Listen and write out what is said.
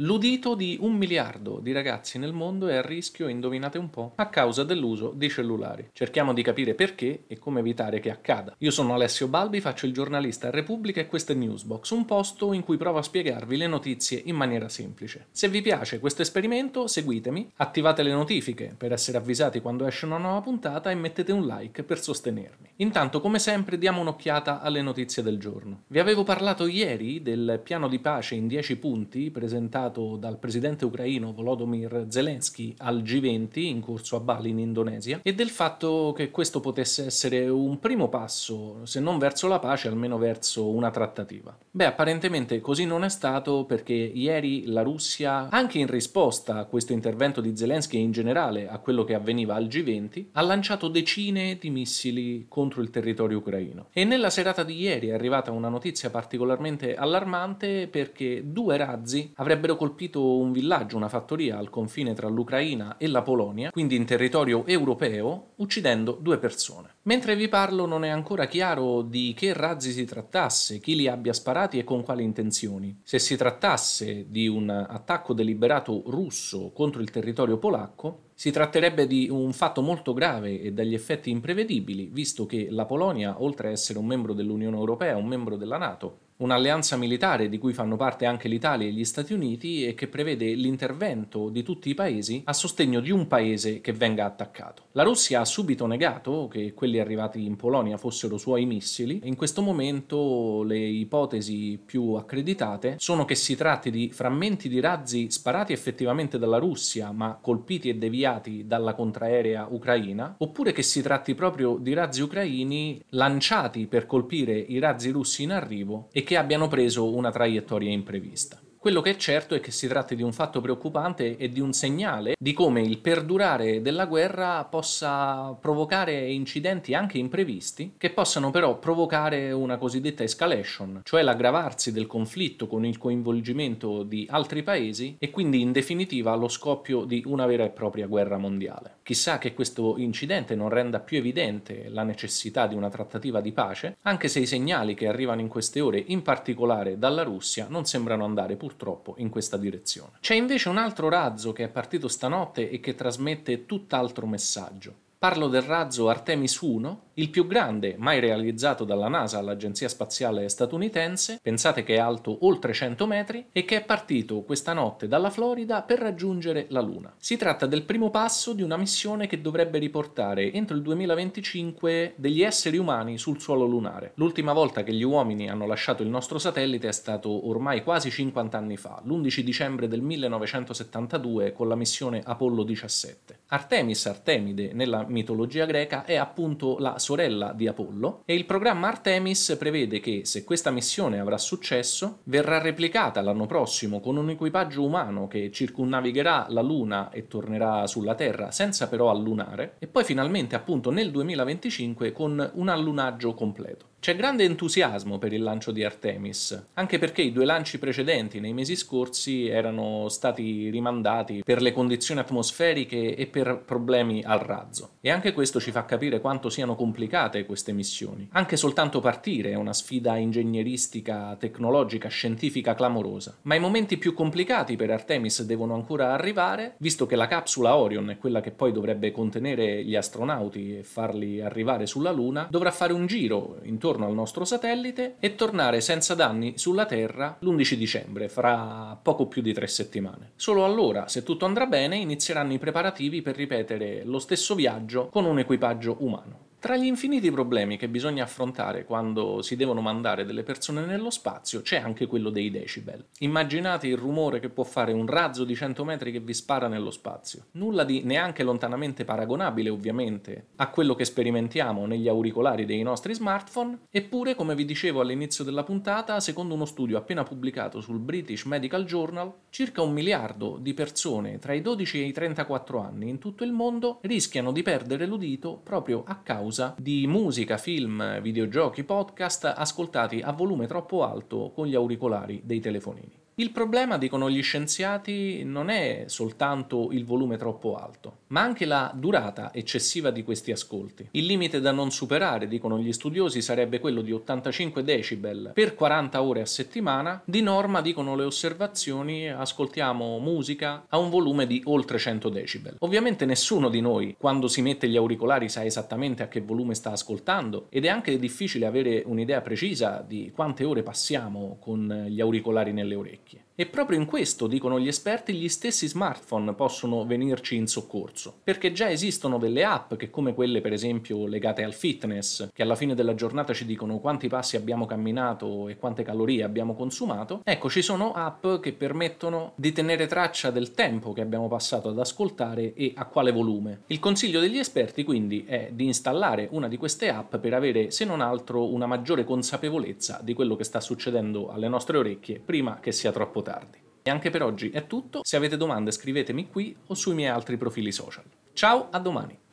L'udito di un miliardo di ragazzi nel mondo è a rischio, indovinate un po', a causa dell'uso di cellulari. Cerchiamo di capire perché e come evitare che accada. Io sono Alessio Balbi, faccio il giornalista a Repubblica e questo è Newsbox, un posto in cui provo a spiegarvi le notizie in maniera semplice. Se vi piace questo esperimento, seguitemi, attivate le notifiche per essere avvisati quando esce una nuova puntata e mettete un like per sostenermi. Intanto, come sempre, diamo un'occhiata alle notizie del giorno. Vi avevo parlato ieri del piano di pace in 10 punti presentato presentato dal presidente ucraino Volodymyr Zelensky al G20 in corso a Bali in Indonesia e del fatto che questo potesse essere un primo passo, se non verso la pace, almeno verso una trattativa. Beh, apparentemente così non è stato perché ieri la Russia, anche in risposta a questo intervento di Zelensky e in generale a quello che avveniva al G20, ha lanciato decine di missili contro il territorio ucraino. E nella serata di ieri è arrivata una notizia particolarmente allarmante perché due razzi avrebbero colpito un villaggio, una fattoria al confine tra l'Ucraina e la Polonia, quindi in territorio europeo, uccidendo due persone. Mentre vi parlo non è ancora chiaro di che razzi si trattasse, chi li abbia sparati e con quali intenzioni. Se si trattasse di un attacco deliberato russo contro il territorio polacco, si tratterebbe di un fatto molto grave e dagli effetti imprevedibili, visto che la Polonia, oltre a essere un membro dell'Unione Europea, un membro della Nato, un'alleanza militare di cui fanno parte anche l'Italia e gli Stati Uniti e che prevede l'intervento di tutti i paesi a sostegno di un paese che venga attaccato. La Russia ha subito negato che quelli arrivati in Polonia fossero suoi missili e in questo momento le ipotesi più accreditate sono che si tratti di frammenti di razzi sparati effettivamente dalla Russia ma colpiti e deviati dalla contraerea ucraina oppure che si tratti proprio di razzi ucraini lanciati per colpire i razzi russi in arrivo e che abbiano preso una traiettoria imprevista. Quello che è certo è che si tratti di un fatto preoccupante e di un segnale di come il perdurare della guerra possa provocare incidenti anche imprevisti, che possano però provocare una cosiddetta escalation, cioè l'aggravarsi del conflitto con il coinvolgimento di altri paesi e quindi in definitiva lo scoppio di una vera e propria guerra mondiale. Chissà che questo incidente non renda più evidente la necessità di una trattativa di pace, anche se i segnali che arrivano in queste ore, in particolare dalla Russia, non sembrano andare purtroppo purtroppo in questa direzione. C'è invece un altro razzo che è partito stanotte e che trasmette tutt'altro messaggio. Parlo del razzo Artemis 1, il più grande mai realizzato dalla NASA, l'agenzia spaziale statunitense, pensate che è alto oltre 100 metri e che è partito questa notte dalla Florida per raggiungere la Luna. Si tratta del primo passo di una missione che dovrebbe riportare entro il 2025 degli esseri umani sul suolo lunare. L'ultima volta che gli uomini hanno lasciato il nostro satellite è stato ormai quasi 50 anni fa, l'11 dicembre del 1972 con la missione Apollo 17. Artemis, Artemide, nella mitologia greca, è appunto la sorella di Apollo, e il programma Artemis prevede che se questa missione avrà successo, verrà replicata l'anno prossimo con un equipaggio umano che circunnavigherà la Luna e tornerà sulla Terra senza però allunare, e poi finalmente appunto nel 2025 con un allunaggio completo. C'è grande entusiasmo per il lancio di Artemis, anche perché i due lanci precedenti nei mesi scorsi erano stati rimandati per le condizioni atmosferiche e per problemi al razzo. E anche questo ci fa capire quanto siano complicate queste missioni. Anche soltanto partire è una sfida ingegneristica, tecnologica, scientifica clamorosa. Ma i momenti più complicati per Artemis devono ancora arrivare, visto che la capsula Orion è quella che poi dovrebbe contenere gli astronauti e farli arrivare sulla Luna, dovrà fare un giro intorno intorno al nostro satellite e tornare senza danni sulla Terra l'11 dicembre, fra poco più di tre settimane. Solo allora, se tutto andrà bene, inizieranno i preparativi per ripetere lo stesso viaggio con un equipaggio umano. Tra gli infiniti problemi che bisogna affrontare quando si devono mandare delle persone nello spazio c'è anche quello dei decibel. Immaginate il rumore che può fare un razzo di 100 metri che vi spara nello spazio. Nulla di neanche lontanamente paragonabile ovviamente a quello che sperimentiamo negli auricolari dei nostri smartphone, eppure come vi dicevo all'inizio della puntata, secondo uno studio appena pubblicato sul British Medical Journal, circa un miliardo di persone tra i 12 e i 34 anni in tutto il mondo rischiano di perdere l'udito proprio a causa causa di musica, film, videogiochi, podcast ascoltati a volume troppo alto con gli auricolari dei telefonini. Il problema, dicono gli scienziati, non è soltanto il volume troppo alto, ma anche la durata eccessiva di questi ascolti. Il limite da non superare, dicono gli studiosi, sarebbe quello di 85 decibel per 40 ore a settimana. Di norma, dicono le osservazioni, ascoltiamo musica a un volume di oltre 100 decibel. Ovviamente nessuno di noi, quando si mette gli auricolari, sa esattamente a che volume sta ascoltando ed è anche difficile avere un'idea precisa di quante ore passiamo con gli auricolari nelle orecchie. E proprio in questo, dicono gli esperti, gli stessi smartphone possono venirci in soccorso, perché già esistono delle app che come quelle per esempio legate al fitness, che alla fine della giornata ci dicono quanti passi abbiamo camminato e quante calorie abbiamo consumato, ecco ci sono app che permettono di tenere traccia del tempo che abbiamo passato ad ascoltare e a quale volume. Il consiglio degli esperti quindi è di installare una di queste app per avere se non altro una maggiore consapevolezza di quello che sta succedendo alle nostre orecchie prima che sia troppo tardi. E anche per oggi è tutto, se avete domande scrivetemi qui o sui miei altri profili social. Ciao, a domani!